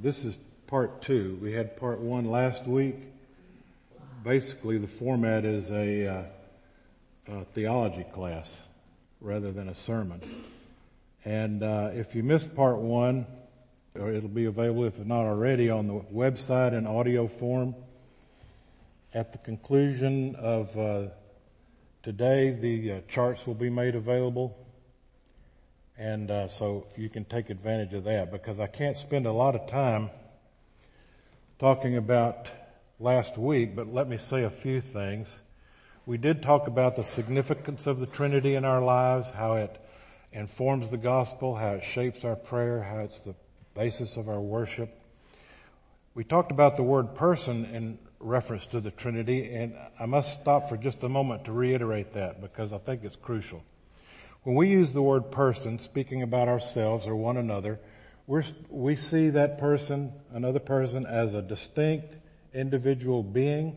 This is part two. We had part one last week. Basically, the format is a, uh, a theology class rather than a sermon. And uh, if you missed part one, or it'll be available if not already on the website in audio form. At the conclusion of uh, today, the uh, charts will be made available. And uh, so you can take advantage of that because I can't spend a lot of time talking about last week, but let me say a few things. We did talk about the significance of the Trinity in our lives, how it informs the gospel, how it shapes our prayer, how it's the basis of our worship. We talked about the word person in reference to the Trinity, and I must stop for just a moment to reiterate that because I think it's crucial. When we use the word person, speaking about ourselves or one another, we see that person, another person, as a distinct individual being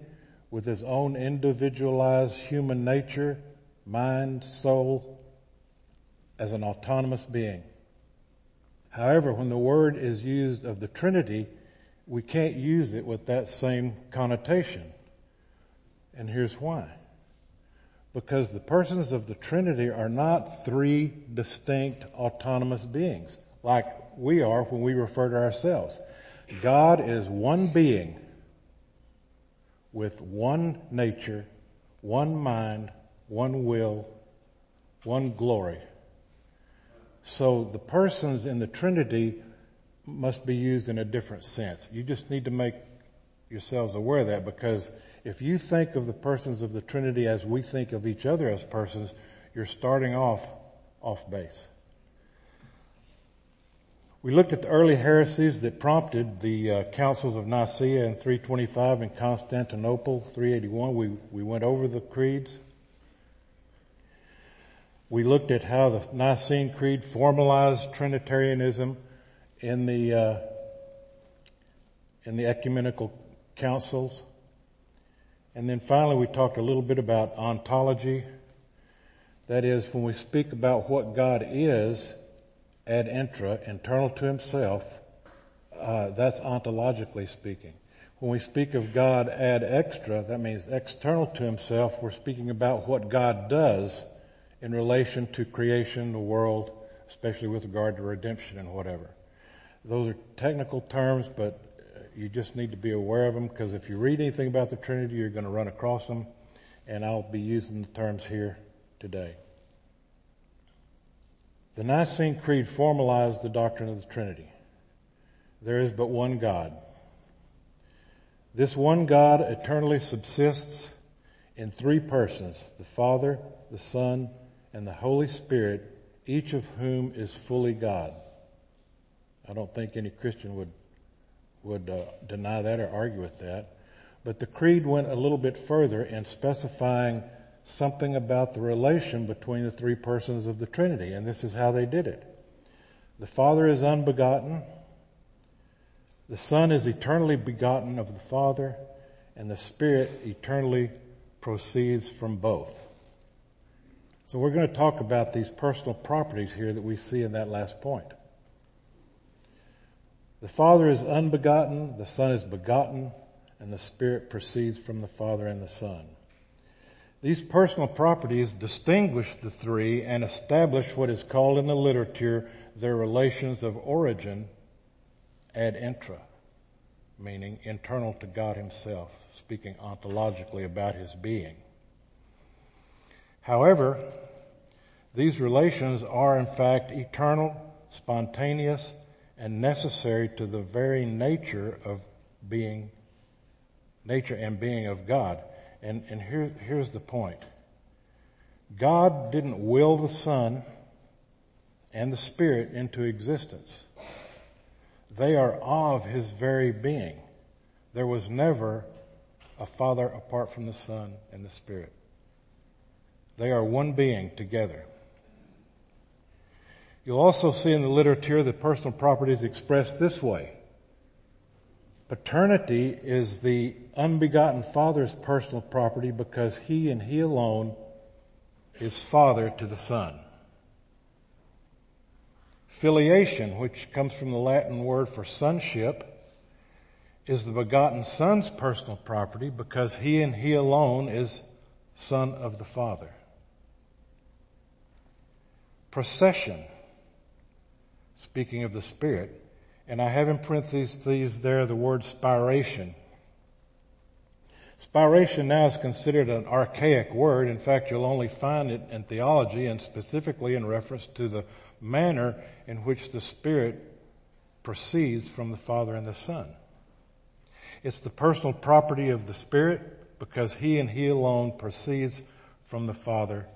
with his own individualized human nature, mind, soul, as an autonomous being. However, when the word is used of the Trinity, we can't use it with that same connotation. And here's why. Because the persons of the Trinity are not three distinct autonomous beings like we are when we refer to ourselves. God is one being with one nature, one mind, one will, one glory. So the persons in the Trinity must be used in a different sense. You just need to make yourselves aware of that because if you think of the persons of the Trinity as we think of each other as persons, you're starting off off base. We looked at the early heresies that prompted the uh, councils of Nicaea in 325 and Constantinople 381. We, we went over the creeds. We looked at how the Nicene Creed formalized Trinitarianism in the uh, in the ecumenical councils. And then finally we talked a little bit about ontology. That is, when we speak about what God is, ad intra, internal to himself, uh, that's ontologically speaking. When we speak of God ad extra, that means external to himself, we're speaking about what God does in relation to creation, the world, especially with regard to redemption and whatever. Those are technical terms, but you just need to be aware of them because if you read anything about the Trinity, you're going to run across them, and I'll be using the terms here today. The Nicene Creed formalized the doctrine of the Trinity. There is but one God. This one God eternally subsists in three persons, the Father, the Son, and the Holy Spirit, each of whom is fully God. I don't think any Christian would, would uh, deny that or argue with that. But the creed went a little bit further in specifying something about the relation between the three persons of the Trinity, and this is how they did it. The Father is unbegotten, the Son is eternally begotten of the Father, and the Spirit eternally proceeds from both. So we're going to talk about these personal properties here that we see in that last point. The Father is unbegotten, the Son is begotten, and the Spirit proceeds from the Father and the Son. These personal properties distinguish the three and establish what is called in the literature their relations of origin ad intra, meaning internal to God himself, speaking ontologically about his being. However, these relations are in fact eternal, spontaneous, and necessary to the very nature of being, nature and being of God. And, and here, here's the point. God didn't will the Son and the Spirit into existence. They are of His very being. There was never a Father apart from the Son and the Spirit. They are one being together. You'll also see in the literature that personal properties expressed this way. Paternity is the unbegotten Father's personal property because He and He alone is Father to the Son. Filiation, which comes from the Latin word for sonship, is the begotten Son's personal property because he and he alone is Son of the Father. Procession, speaking of the Spirit, and I have in parentheses there the word spiration. Spiration now is considered an archaic word. In fact, you'll only find it in theology and specifically in reference to the manner in which the Spirit proceeds from the Father and the Son. It's the personal property of the Spirit because He and He alone proceeds from the Father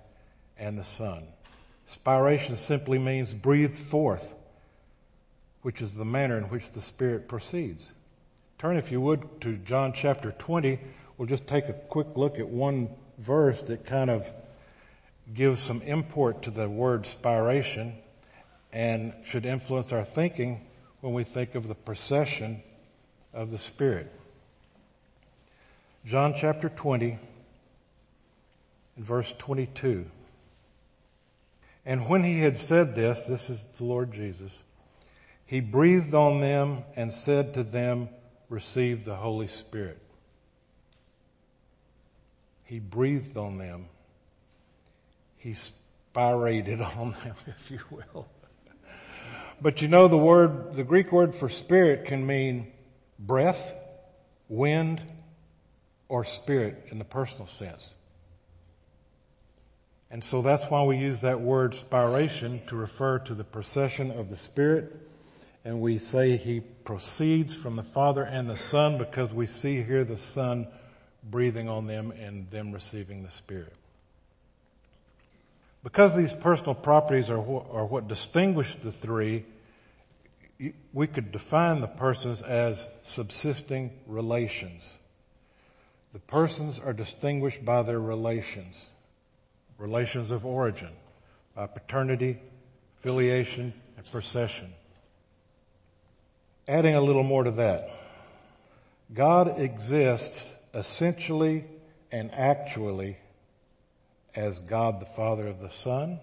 and the Son. Spiration simply means breathed forth, which is the manner in which the Spirit proceeds. Turn, if you would, to John chapter 20. We'll just take a quick look at one verse that kind of gives some import to the word spiration and should influence our thinking when we think of the procession of the Spirit. John chapter 20 and verse 22. And when he had said this, this is the Lord Jesus, he breathed on them and said to them, receive the Holy Spirit. He breathed on them. He spirated on them, if you will. But you know the word, the Greek word for spirit can mean breath, wind, or spirit in the personal sense. And so that's why we use that word spiration to refer to the procession of the Spirit. And we say he proceeds from the Father and the Son because we see here the Son breathing on them and them receiving the Spirit. Because these personal properties are what, are what distinguish the three, we could define the persons as subsisting relations. The persons are distinguished by their relations. Relations of origin, by paternity, filiation, and procession. Adding a little more to that. God exists essentially and actually as God the Father of the Son,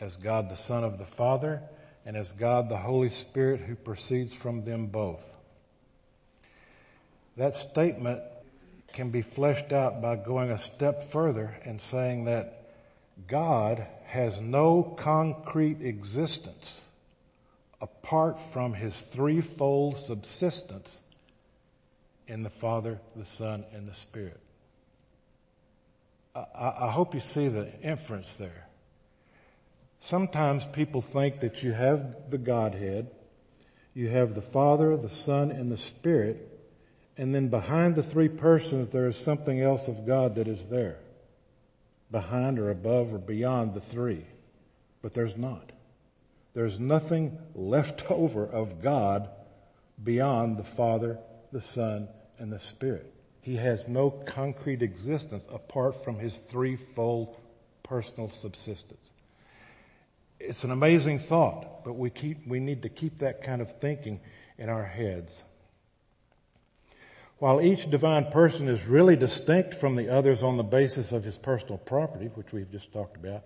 as God the Son of the Father, and as God the Holy Spirit who proceeds from them both. That statement can be fleshed out by going a step further and saying that God has no concrete existence apart from his threefold subsistence in the Father, the Son, and the Spirit. I, I hope you see the inference there. Sometimes people think that you have the Godhead, you have the Father, the Son, and the Spirit, and then behind the three persons there is something else of God that is there. Behind or above or beyond the three. But there's not. There's nothing left over of God beyond the Father, the Son, and the Spirit. He has no concrete existence apart from his threefold personal subsistence. It's an amazing thought, but we keep, we need to keep that kind of thinking in our heads. While each divine person is really distinct from the others on the basis of his personal property, which we've just talked about,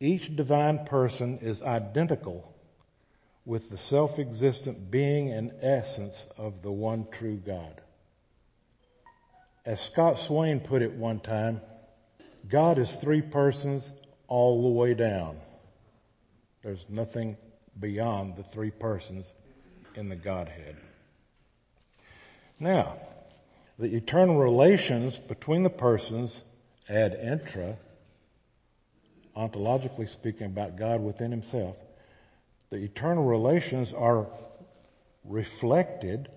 each divine person is identical with the self-existent being and essence of the one true God. As Scott Swain put it one time, God is three persons all the way down. There's nothing beyond the three persons in the Godhead. Now, the eternal relations between the persons ad intra, ontologically speaking about God within himself, the eternal relations are reflected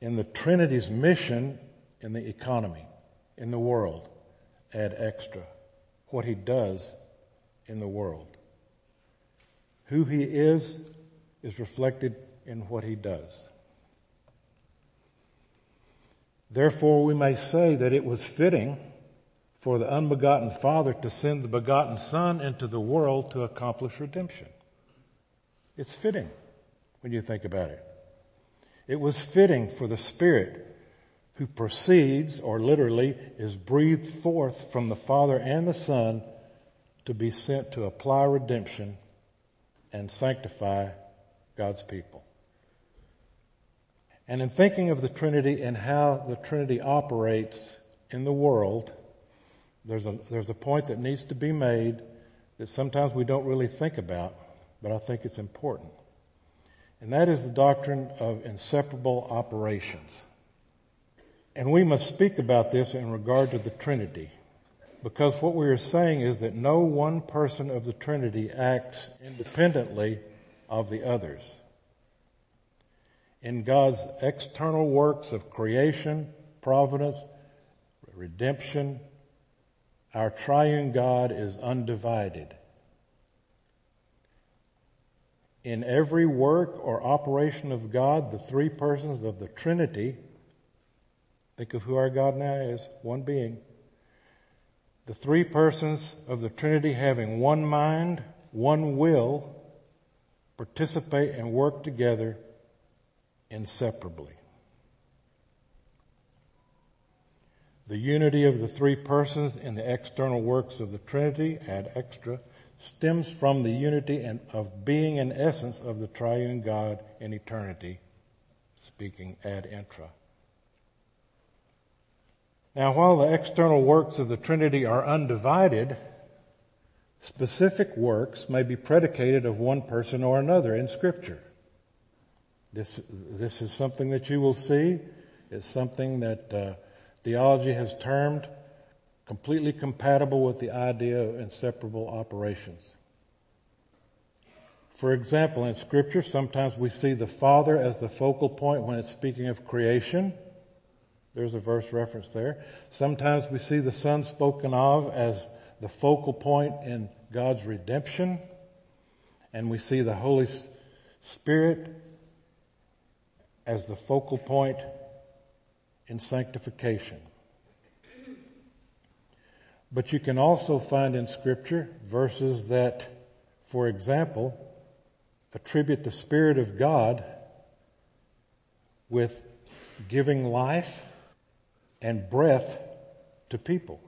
in the Trinity's mission in the economy, in the world, ad extra, what he does in the world. Who he is is reflected in what he does. Therefore we may say that it was fitting for the unbegotten Father to send the begotten Son into the world to accomplish redemption. It's fitting when you think about it. It was fitting for the Spirit who proceeds, or literally is breathed forth from the Father and the Son to be sent to apply redemption and sanctify God's people. And in thinking of the Trinity and how the Trinity operates in the world, there's a, there's a point that needs to be made that sometimes we don't really think about, but I think it's important. And that is the doctrine of inseparable operations. And we must speak about this in regard to the Trinity. Because what we are saying is that no one person of the Trinity acts independently of the others. In God's external works of creation, providence, redemption, our triune God is undivided. In every work or operation of God, the three persons of the Trinity, think of who our God now is, one being, the three persons of the Trinity having one mind, one will, participate and work together inseparably. The unity of the three persons in the external works of the Trinity, ad extra, stems from the unity and of being and essence of the triune God in eternity, speaking ad intra. Now, while the external works of the Trinity are undivided, specific works may be predicated of one person or another in scripture. This, this is something that you will see. It's something that uh, theology has termed completely compatible with the idea of inseparable operations. For example, in scripture, sometimes we see the Father as the focal point when it's speaking of creation. There's a verse reference there. Sometimes we see the Son spoken of as the focal point in God's redemption. And we see the Holy Spirit as the focal point in sanctification. But you can also find in scripture verses that, for example, attribute the Spirit of God with giving life and breath to people,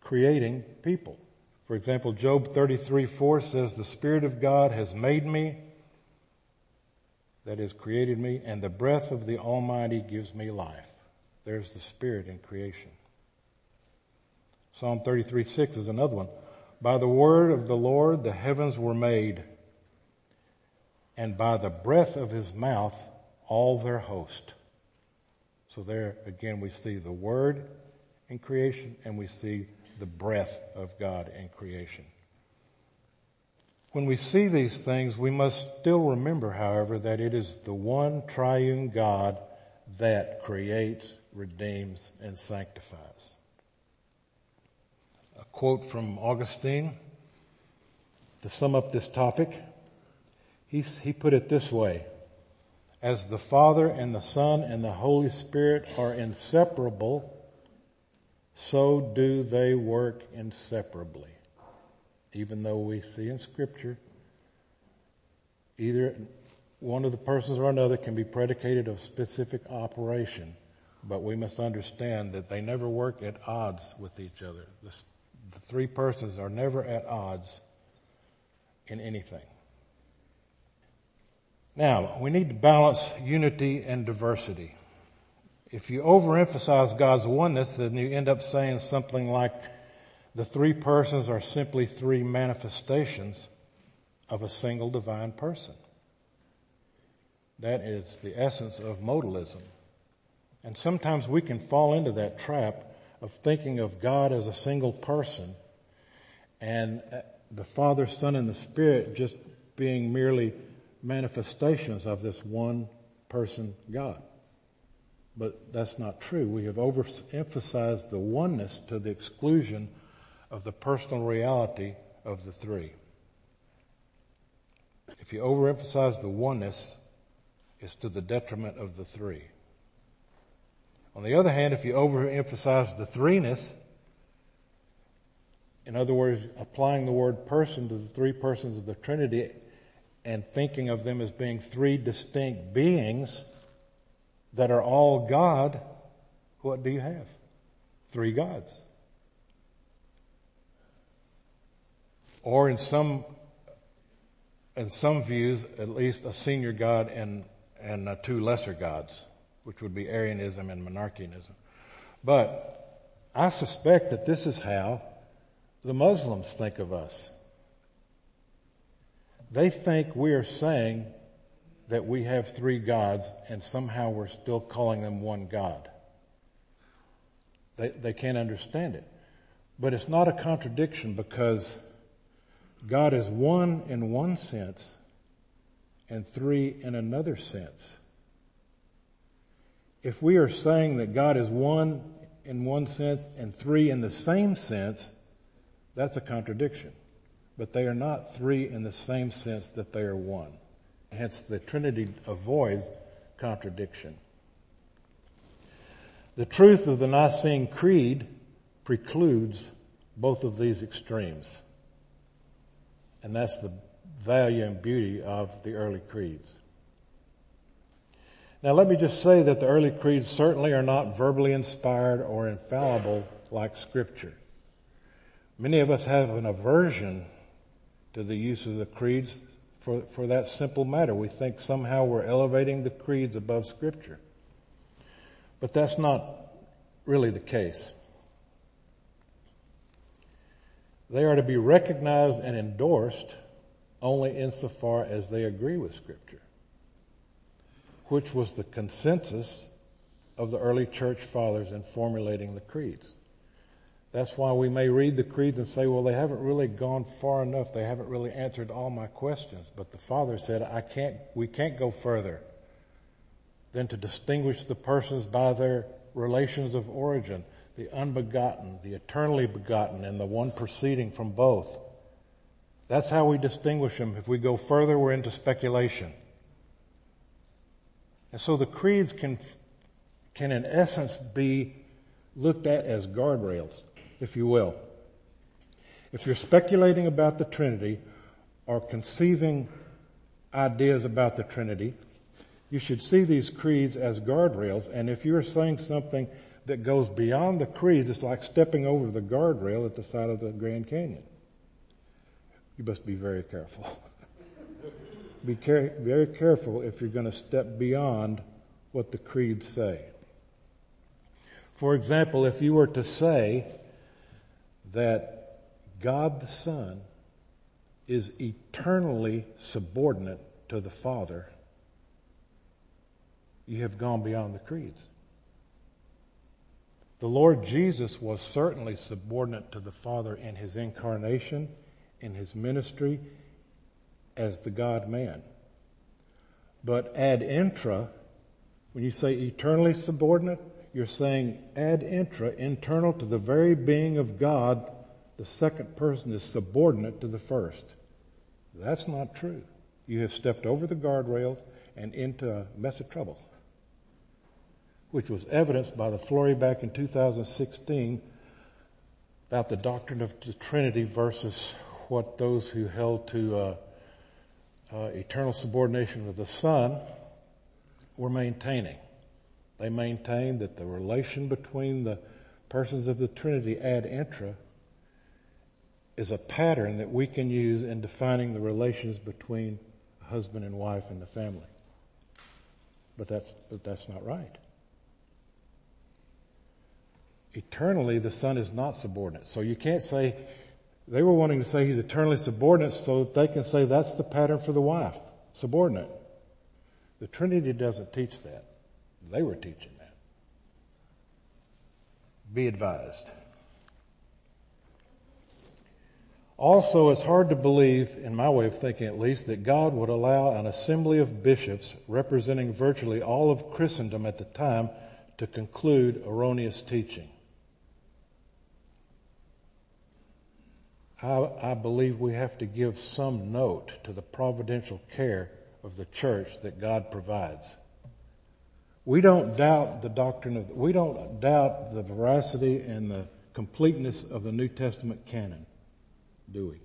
creating people. For example, Job 33, 4 says, the Spirit of God has made me, that is created me, and the breath of the Almighty gives me life. There's the Spirit in creation. Psalm 33, 6 is another one. By the word of the Lord the heavens were made, and by the breath of his mouth all their host. So there again we see the word in creation and we see the breath of God in creation. When we see these things, we must still remember, however, that it is the one triune God that creates, redeems, and sanctifies. A quote from Augustine to sum up this topic. He, he put it this way. As the Father and the Son and the Holy Spirit are inseparable, so do they work inseparably. Even though we see in scripture, either one of the persons or another can be predicated of specific operation, but we must understand that they never work at odds with each other. The, the three persons are never at odds in anything. Now, we need to balance unity and diversity. If you overemphasize God's oneness, then you end up saying something like the three persons are simply three manifestations of a single divine person. That is the essence of modalism. And sometimes we can fall into that trap of thinking of God as a single person and uh, the Father, Son, and the Spirit just being merely manifestations of this one person God. But that's not true. We have overemphasized the oneness to the exclusion of the personal reality of the three. If you overemphasize the oneness, it's to the detriment of the three. On the other hand, if you overemphasize the threeness, in other words, applying the word person to the three persons of the Trinity and thinking of them as being three distinct beings that are all God, what do you have? Three gods. Or in some, in some views, at least a senior God and, and two lesser gods. Which would be Arianism and Monarchianism. But I suspect that this is how the Muslims think of us. They think we are saying that we have three gods and somehow we're still calling them one God. They, they can't understand it. But it's not a contradiction because God is one in one sense and three in another sense. If we are saying that God is one in one sense and three in the same sense, that's a contradiction. But they are not three in the same sense that they are one. Hence the Trinity avoids contradiction. The truth of the Nicene Creed precludes both of these extremes. And that's the value and beauty of the early creeds. Now let me just say that the early creeds certainly are not verbally inspired or infallible like scripture. Many of us have an aversion to the use of the creeds for, for that simple matter. We think somehow we're elevating the creeds above scripture. But that's not really the case. They are to be recognized and endorsed only insofar as they agree with scripture, which was the consensus of the early church fathers in formulating the creeds. That's why we may read the creeds and say, well, they haven't really gone far enough. They haven't really answered all my questions. But the Father said, I can't, we can't go further than to distinguish the persons by their relations of origin, the unbegotten, the eternally begotten, and the one proceeding from both. That's how we distinguish them. If we go further, we're into speculation. And so the creeds can, can in essence be looked at as guardrails if you will. If you're speculating about the Trinity or conceiving ideas about the Trinity, you should see these creeds as guardrails. And if you're saying something that goes beyond the creeds, it's like stepping over the guardrail at the side of the Grand Canyon. You must be very careful. be very careful if you're going to step beyond what the creeds say. For example, if you were to say that God the Son is eternally subordinate to the Father, you have gone beyond the creeds. The Lord Jesus was certainly subordinate to the Father in his incarnation, in his ministry, as the God man. But ad intra, when you say eternally subordinate, you're saying ad intra, internal to the very being of God, the second person is subordinate to the first. That's not true. You have stepped over the guardrails and into a mess of trouble, which was evidenced by the flurry back in 2016 about the doctrine of the Trinity versus what those who held to uh, uh, eternal subordination of the Son were maintaining. They maintain that the relation between the persons of the Trinity ad intra is a pattern that we can use in defining the relations between husband and wife and the family. But that's, but that's not right. Eternally, the son is not subordinate. So you can't say, they were wanting to say he's eternally subordinate so that they can say that's the pattern for the wife. Subordinate. The Trinity doesn't teach that. They were teaching that. Be advised. Also, it's hard to believe, in my way of thinking at least, that God would allow an assembly of bishops representing virtually all of Christendom at the time to conclude erroneous teaching. I, I, believe we have to give some note to the providential care of the church that God provides. We don't doubt the doctrine of, we don't doubt the veracity and the completeness of the New Testament canon, do we?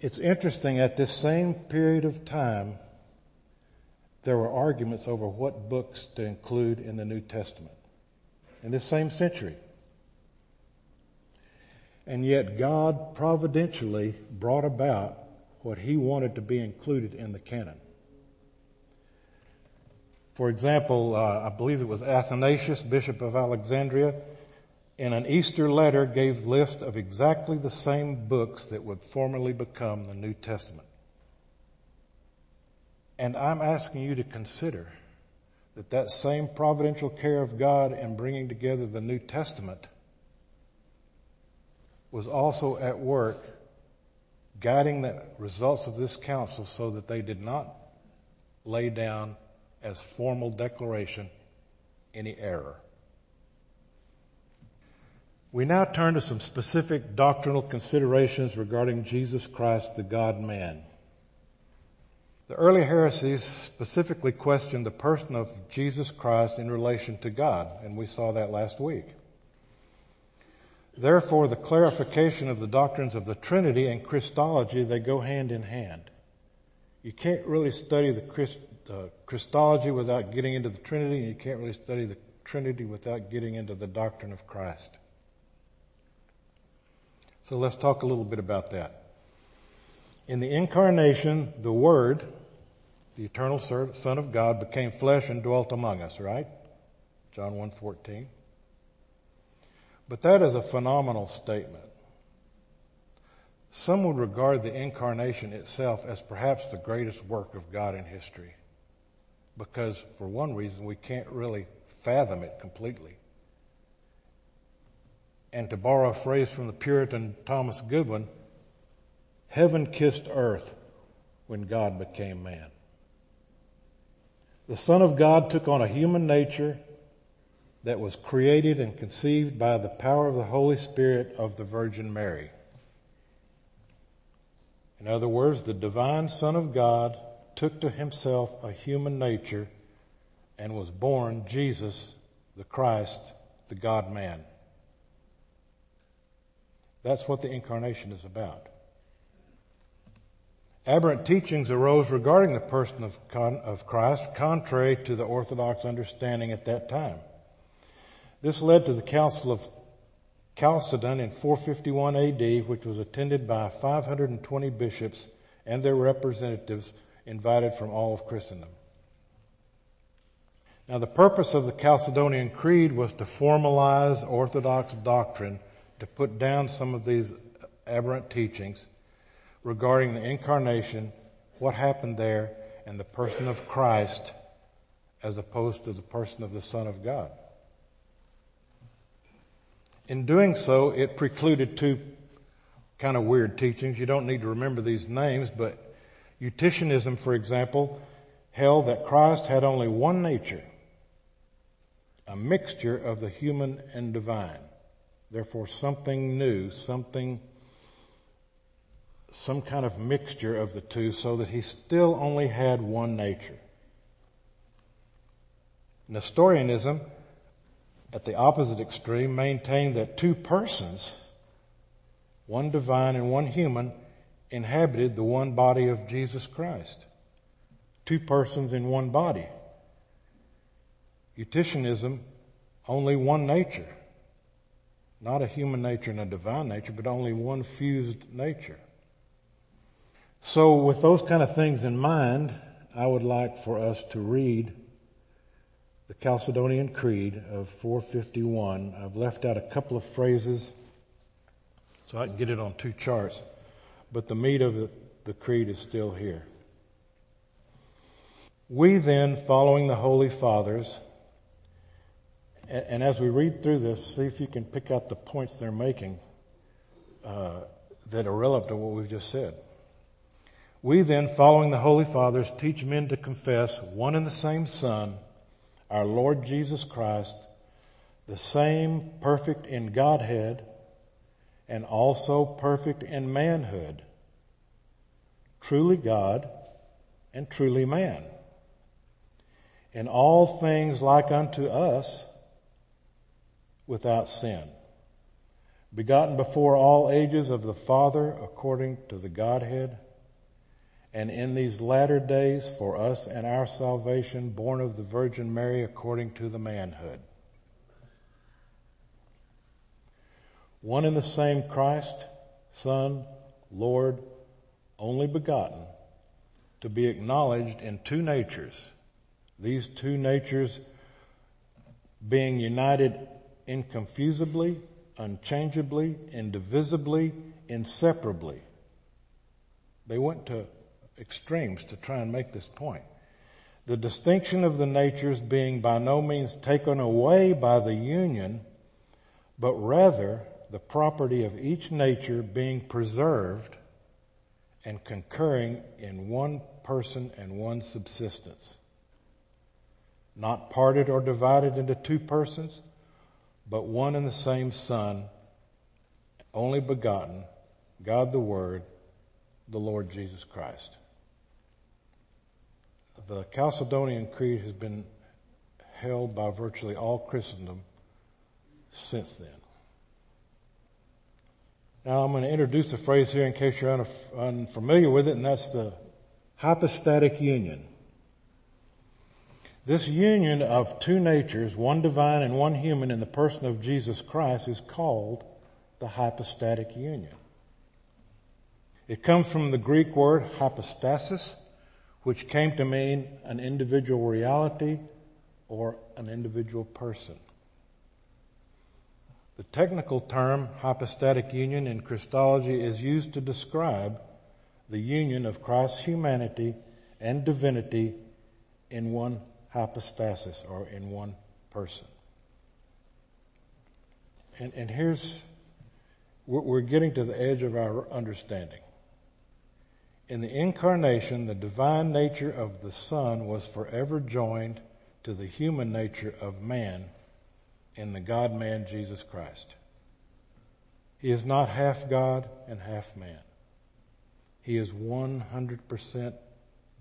It's interesting, at this same period of time, there were arguments over what books to include in the New Testament. In this same century. And yet God providentially brought about what He wanted to be included in the canon. For example, uh, I believe it was Athanasius, Bishop of Alexandria, in an Easter letter gave list of exactly the same books that would formerly become the New Testament. And I'm asking you to consider that that same providential care of God in bringing together the New Testament was also at work guiding the results of this council so that they did not lay down as formal declaration any error. We now turn to some specific doctrinal considerations regarding Jesus Christ, the God-man. The early heresies specifically questioned the person of Jesus Christ in relation to God, and we saw that last week. Therefore, the clarification of the doctrines of the Trinity and Christology, they go hand in hand. You can't really study the Christ, uh, Christology without getting into the Trinity, and you can't really study the Trinity without getting into the doctrine of Christ. So let's talk a little bit about that. In the incarnation, the Word, the eternal Son of God, became flesh and dwelt among us, right? John 1.14. But that is a phenomenal statement. Some would regard the incarnation itself as perhaps the greatest work of God in history. Because for one reason, we can't really fathom it completely. And to borrow a phrase from the Puritan Thomas Goodwin, heaven kissed earth when God became man. The Son of God took on a human nature that was created and conceived by the power of the Holy Spirit of the Virgin Mary. In other words, the divine Son of God took to himself a human nature and was born Jesus, the Christ, the God man. That's what the incarnation is about. Aberrant teachings arose regarding the person of, of Christ contrary to the Orthodox understanding at that time. This led to the Council of Chalcedon in 451 AD, which was attended by 520 bishops and their representatives invited from all of Christendom. Now the purpose of the Chalcedonian Creed was to formalize Orthodox doctrine, to put down some of these aberrant teachings regarding the incarnation, what happened there, and the person of Christ as opposed to the person of the Son of God. In doing so, it precluded two kind of weird teachings. You don't need to remember these names, but Eutychianism, for example, held that Christ had only one nature, a mixture of the human and divine. Therefore, something new, something, some kind of mixture of the two so that he still only had one nature. Nestorianism at the opposite extreme, maintain that two persons, one divine and one human, inhabited the one body of Jesus Christ. Two persons in one body. Eutychianism, only one nature. Not a human nature and a divine nature, but only one fused nature. So with those kind of things in mind, I would like for us to read the Chalcedonian Creed of 451. I've left out a couple of phrases so I can get it on two charts, but the meat of the, creed is still here. We then, following the Holy Fathers, and, and as we read through this, see if you can pick out the points they're making uh, that are relevant to what we've just said. We then, following the Holy Fathers, teach men to confess one and the same Son, our Lord Jesus Christ, the same perfect in Godhead and also perfect in manhood, truly God and truly man. In all things like unto us without sin. Begotten before all ages of the Father according to the Godhead and in these latter days for us and our salvation born of the Virgin Mary according to the manhood. One and the same Christ, Son, Lord, only begotten, to be acknowledged in two natures, These two natures being united inconfusibly, unchangeably, indivisibly, inseparably. They went to extremes to try and make this point. The distinction of the natures being by no means taken away by the union, but rather the property of each nature being preserved and concurring in one person and one subsistence. Not parted or divided into two persons, but one and the same Son, only begotten, God the Word, the Lord Jesus Christ. The Chalcedonian Creed has been held by virtually all Christendom since then. Now I'm going to introduce a phrase here in case you're unfamiliar with it, and that's the hypostatic union. This union of two natures, one divine and one human in the person of Jesus Christ is called the hypostatic union. It comes from the Greek word hypostasis, which came to mean an individual reality or an individual person. The technical term hypostatic union in Christology is used to describe the union of Christ's humanity and divinity in one hypostasis or in one person. And, and here's, we're, we're getting to the edge of our understanding. In the incarnation, the divine nature of the Son was forever joined to the human nature of man in the God man Jesus Christ. He is not half God and half man. He is 100%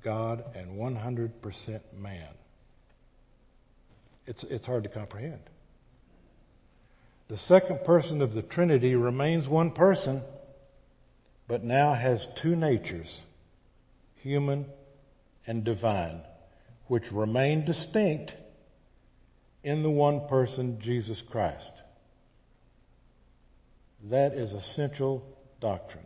God and 100% man. It's, it's hard to comprehend. The second person of the Trinity remains one person, but now has two natures, human and divine, which remain distinct in the one person, Jesus Christ. That is essential doctrine.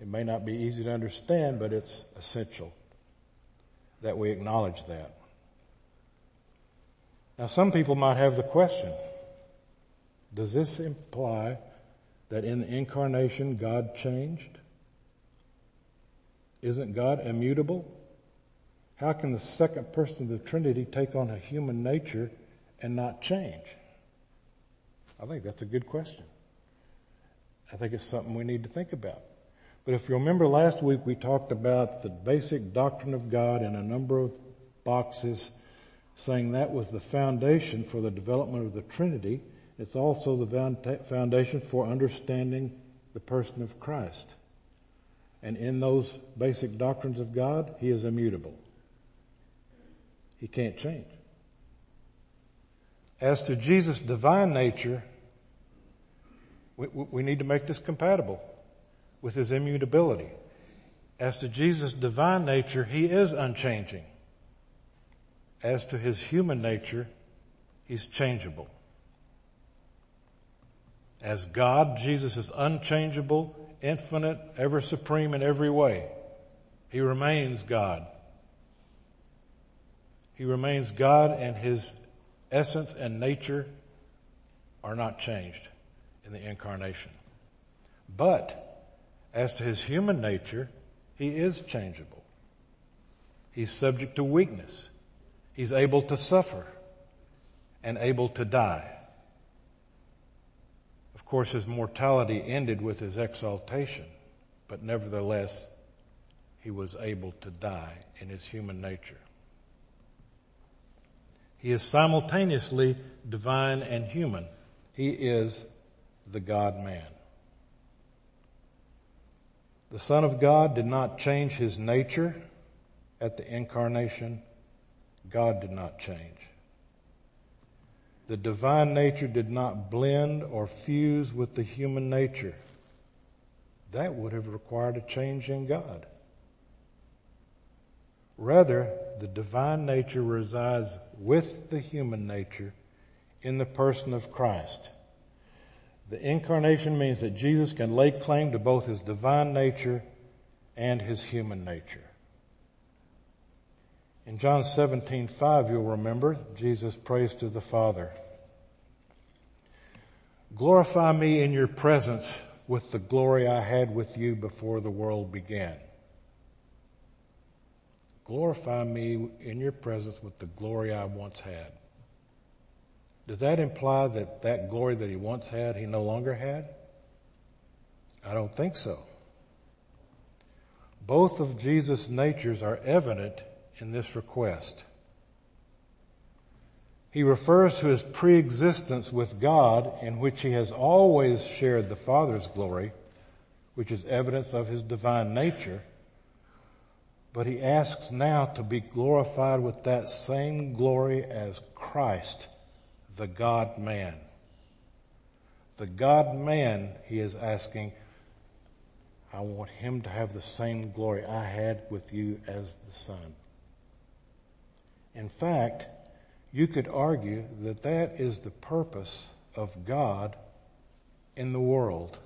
It may not be easy to understand, but it's essential that we acknowledge that. Now some people might have the question, does this imply that in the incarnation God changed? Isn't God immutable? How can the second person of the Trinity take on a human nature and not change? I think that's a good question. I think it's something we need to think about. But if you remember last week we talked about the basic doctrine of God in a number of boxes saying that was the foundation for the development of the Trinity. It's also the foundation for understanding the person of Christ. And in those basic doctrines of God, He is immutable. He can't change. As to Jesus' divine nature, we, we need to make this compatible with His immutability. As to Jesus' divine nature, He is unchanging. As to His human nature, He's changeable. As God, Jesus is unchangeable, infinite, ever supreme in every way. He remains God. He remains God and his essence and nature are not changed in the incarnation. But as to his human nature, he is changeable. He's subject to weakness. He's able to suffer and able to die. Of course, his mortality ended with his exaltation, but nevertheless, he was able to die in his human nature. He is simultaneously divine and human. He is the God man. The Son of God did not change his nature at the incarnation. God did not change. The divine nature did not blend or fuse with the human nature. That would have required a change in God. Rather, the divine nature resides with the human nature in the person of Christ. The incarnation means that Jesus can lay claim to both his divine nature and his human nature. In John 17, 5, you'll remember, Jesus prays to the Father. Glorify me in your presence with the glory I had with you before the world began. Glorify me in your presence with the glory I once had. Does that imply that that glory that he once had, he no longer had? I don't think so. Both of Jesus' natures are evident in this request. He refers to his preexistence with God in which he has always shared the Father's glory, which is evidence of his divine nature. But he asks now to be glorified with that same glory as Christ, the God man. The God man, he is asking, I want him to have the same glory I had with you as the Son. In fact, you could argue that that is the purpose of God in the world,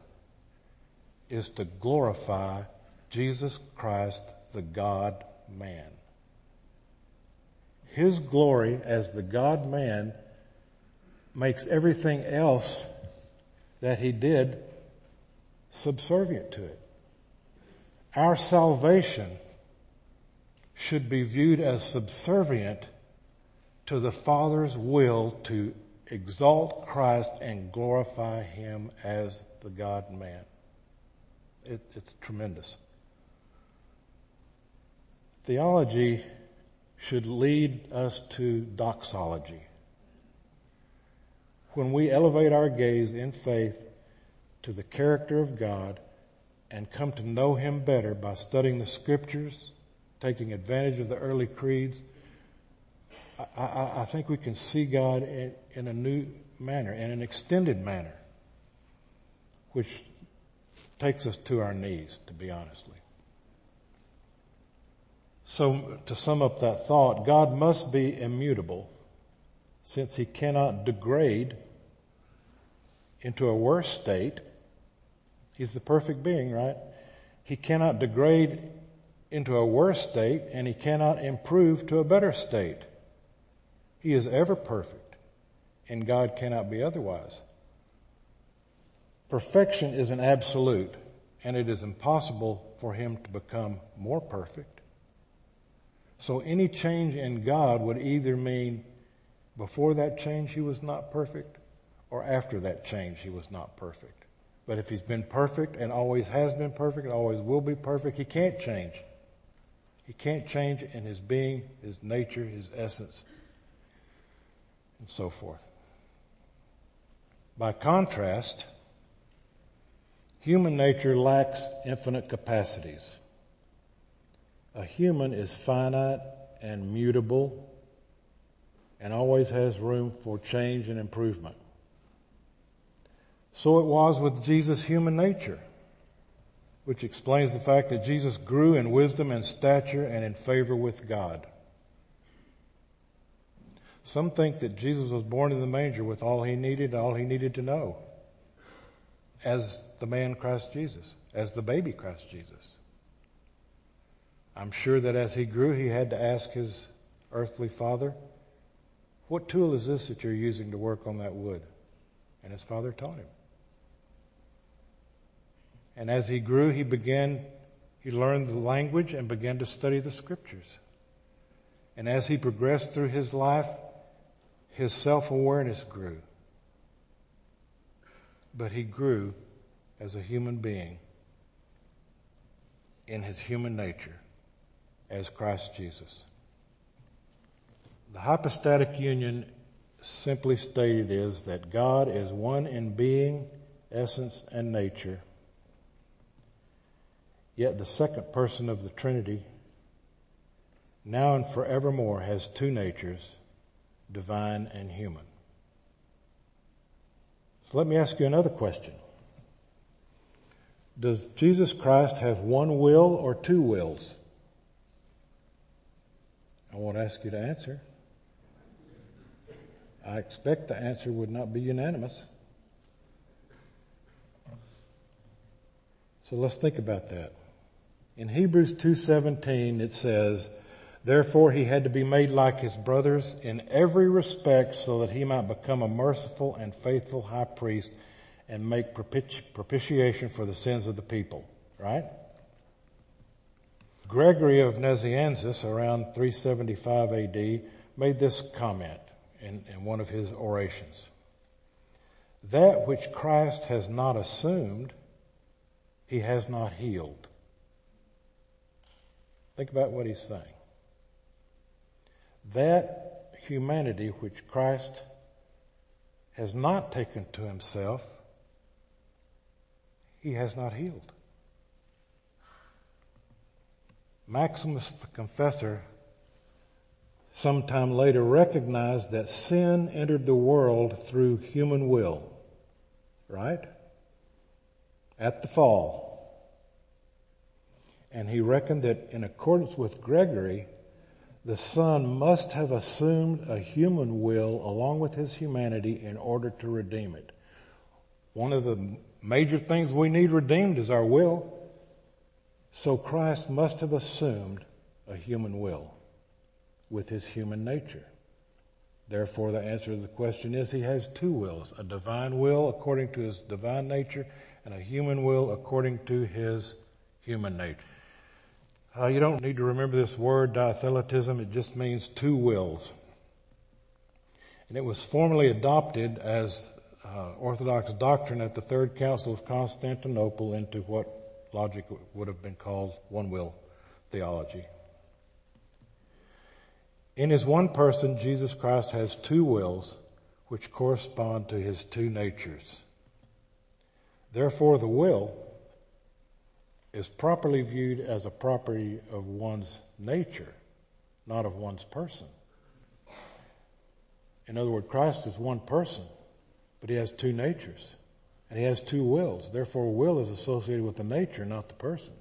is to glorify Jesus Christ, the God man. His glory as the God man makes everything else that he did subservient to it. Our salvation should be viewed as subservient to the Father's will to exalt Christ and glorify Him as the God man. It, it's tremendous. Theology should lead us to doxology. When we elevate our gaze in faith to the character of God and come to know Him better by studying the scriptures, taking advantage of the early creeds, I, I, I think we can see God in, in a new manner, in an extended manner, which takes us to our knees, to be honestly. So to sum up that thought, God must be immutable since he cannot degrade into a worse state. He's the perfect being, right? He cannot degrade into a worse state and he cannot improve to a better state. He is ever perfect and God cannot be otherwise. Perfection is an absolute and it is impossible for him to become more perfect. So any change in God would either mean before that change he was not perfect or after that change he was not perfect. But if he's been perfect and always has been perfect and always will be perfect, he can't change. He can't change in his being, his nature, his essence, and so forth. By contrast, human nature lacks infinite capacities. A human is finite and mutable and always has room for change and improvement. So it was with Jesus' human nature which explains the fact that Jesus grew in wisdom and stature and in favor with God. Some think that Jesus was born in the manger with all he needed, all he needed to know as the man Christ Jesus, as the baby Christ Jesus. I'm sure that as he grew, he had to ask his earthly father, what tool is this that you're using to work on that wood? And his father taught him. And as he grew, he began, he learned the language and began to study the scriptures. And as he progressed through his life, his self-awareness grew. But he grew as a human being in his human nature as Christ Jesus. The hypostatic union simply stated is that God is one in being, essence, and nature Yet the second person of the Trinity, now and forevermore, has two natures, divine and human. So let me ask you another question. Does Jesus Christ have one will or two wills? I won't ask you to answer. I expect the answer would not be unanimous. So let's think about that. In Hebrews 2:17 it says, Therefore he had to be made like his brothers in every respect so that he might become a merciful and faithful high priest and make propitiation for the sins of the people. Right? Gregory of Nazianzus around 375 AD made this comment in, in one of his orations. That which Christ has not assumed, he has not healed. Think about what he's saying. That humanity which Christ has not taken to himself, he has not healed. Maximus the Confessor sometime later recognized that sin entered the world through human will, right? At the fall. And he reckoned that in accordance with Gregory, the Son must have assumed a human will along with his humanity in order to redeem it. One of the major things we need redeemed is our will. So Christ must have assumed a human will with his human nature. Therefore, the answer to the question is he has two wills, a divine will according to his divine nature and a human will according to his human nature. Uh, you don't need to remember this word, dyothelitism. It just means two wills. And it was formally adopted as uh, Orthodox doctrine at the Third Council of Constantinople into what logic would have been called one will theology. In his one person, Jesus Christ has two wills which correspond to his two natures. Therefore, the will is properly viewed as a property of one's nature, not of one's person. In other words, Christ is one person, but he has two natures. And he has two wills. Therefore, will is associated with the nature, not the person.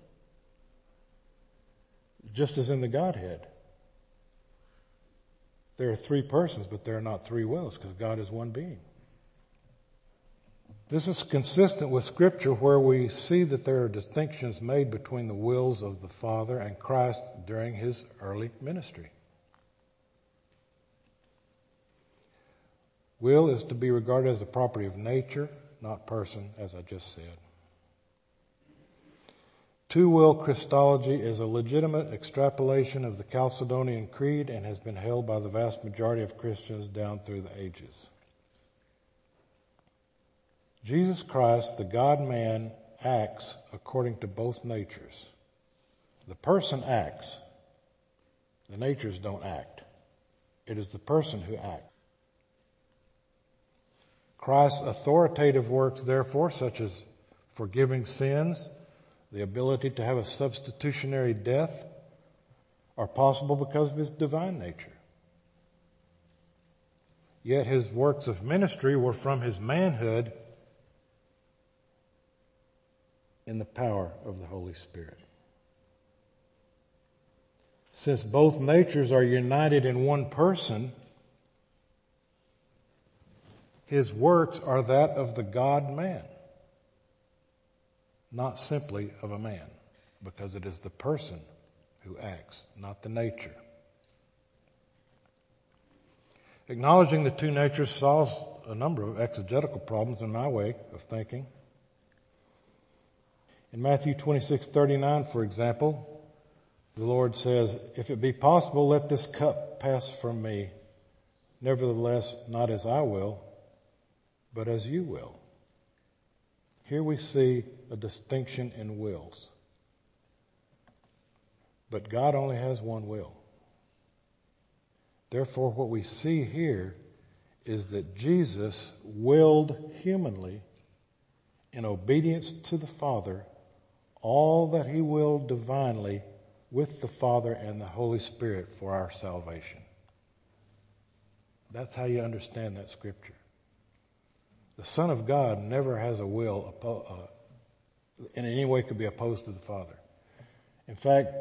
Just as in the Godhead. There are three persons, but there are not three wills because God is one being. This is consistent with scripture where we see that there are distinctions made between the wills of the Father and Christ during his early ministry. Will is to be regarded as the property of nature, not person, as I just said. Two will Christology is a legitimate extrapolation of the Chalcedonian Creed and has been held by the vast majority of Christians down through the ages. Jesus Christ, the God man, acts according to both natures. The person acts. The natures don't act. It is the person who acts. Christ's authoritative works, therefore, such as forgiving sins, the ability to have a substitutionary death are possible because of his divine nature. Yet his works of ministry were from his manhood in the power of the Holy Spirit. Since both natures are united in one person, his works are that of the God man not simply of a man, because it is the person who acts, not the nature. Acknowledging the two natures solves a number of exegetical problems in my way of thinking. In Matthew 26, 39, for example, the Lord says, if it be possible, let this cup pass from me. Nevertheless, not as I will, but as you will. Here we see a distinction in wills. But God only has one will. Therefore, what we see here is that Jesus willed humanly in obedience to the Father all that he willed divinely with the Father and the Holy Spirit for our salvation. That's how you understand that scripture. The Son of God never has a will uh, in any way could be opposed to the Father. In fact,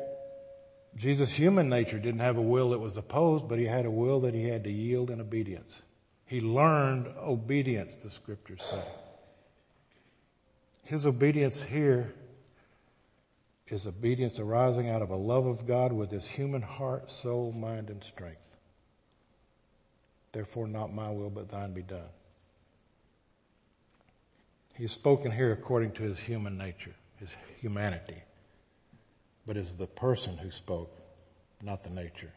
Jesus' human nature didn't have a will that was opposed, but he had a will that he had to yield in obedience. He learned obedience, the scriptures say. His obedience here is obedience arising out of a love of God with his human heart, soul, mind, and strength. Therefore, not my will, but thine be done. He's spoken here according to his human nature, his humanity, but is the person who spoke, not the nature.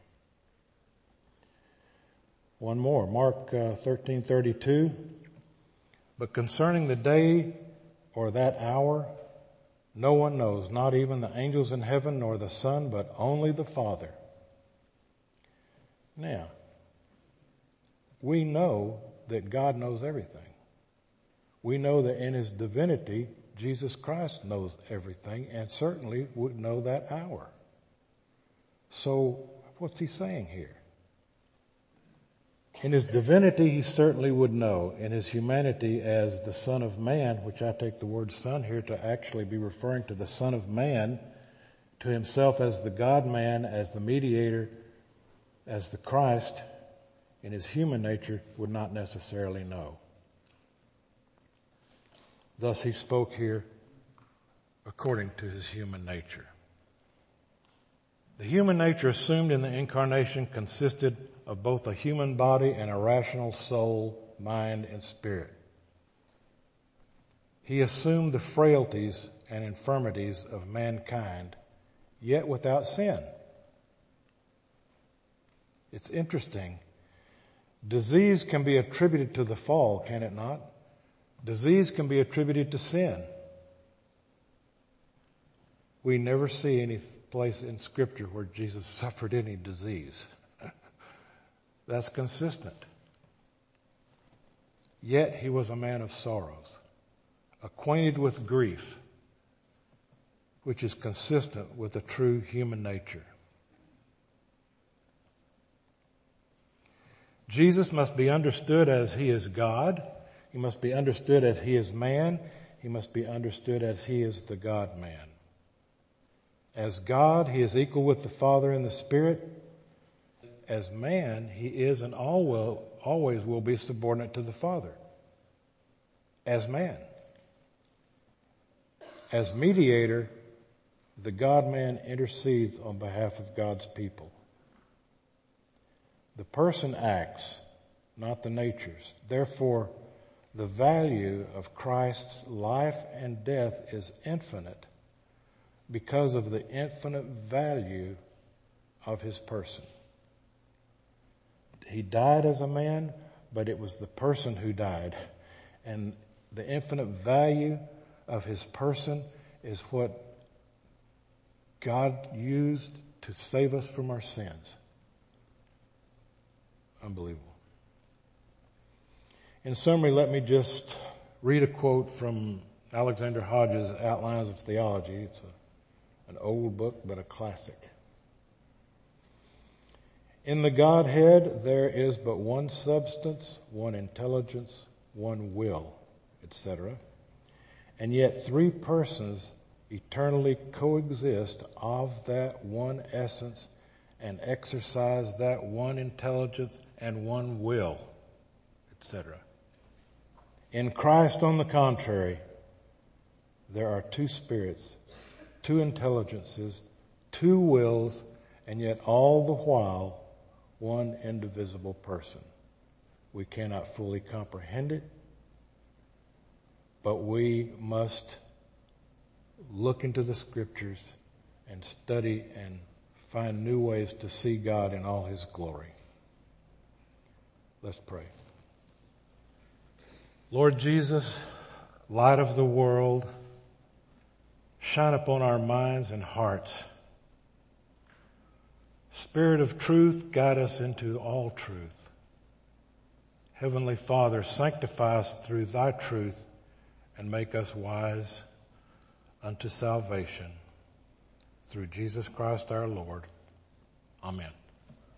One more, Mark uh, 13:32. But concerning the day or that hour, no one knows, not even the angels in heaven nor the Son, but only the Father. Now, we know that God knows everything. We know that in His divinity, Jesus Christ knows everything and certainly would know that hour. So, what's He saying here? In his divinity, he certainly would know. In his humanity as the Son of Man, which I take the word Son here to actually be referring to the Son of Man, to himself as the God-man, as the mediator, as the Christ, in his human nature would not necessarily know. Thus he spoke here according to his human nature. The human nature assumed in the incarnation consisted of both a human body and a rational soul, mind, and spirit. He assumed the frailties and infirmities of mankind, yet without sin. It's interesting. Disease can be attributed to the fall, can it not? Disease can be attributed to sin. We never see any place in scripture where Jesus suffered any disease. That's consistent. Yet he was a man of sorrows, acquainted with grief, which is consistent with the true human nature. Jesus must be understood as he is God. He must be understood as he is man. He must be understood as he is the God man. As God, he is equal with the Father in the Spirit as man, he is and all will, always will be subordinate to the Father. As man. As mediator, the God-man intercedes on behalf of God's people. The person acts, not the natures. Therefore, the value of Christ's life and death is infinite because of the infinite value of his person. He died as a man, but it was the person who died. And the infinite value of his person is what God used to save us from our sins. Unbelievable. In summary, let me just read a quote from Alexander Hodge's Outlines of Theology. It's a, an old book, but a classic. In the Godhead, there is but one substance, one intelligence, one will, etc. And yet three persons eternally coexist of that one essence and exercise that one intelligence and one will, etc. In Christ, on the contrary, there are two spirits, two intelligences, two wills, and yet all the while one indivisible person. We cannot fully comprehend it, but we must look into the scriptures and study and find new ways to see God in all his glory. Let's pray. Lord Jesus, light of the world, shine upon our minds and hearts Spirit of truth, guide us into all truth. Heavenly Father, sanctify us through thy truth and make us wise unto salvation through Jesus Christ our Lord. Amen.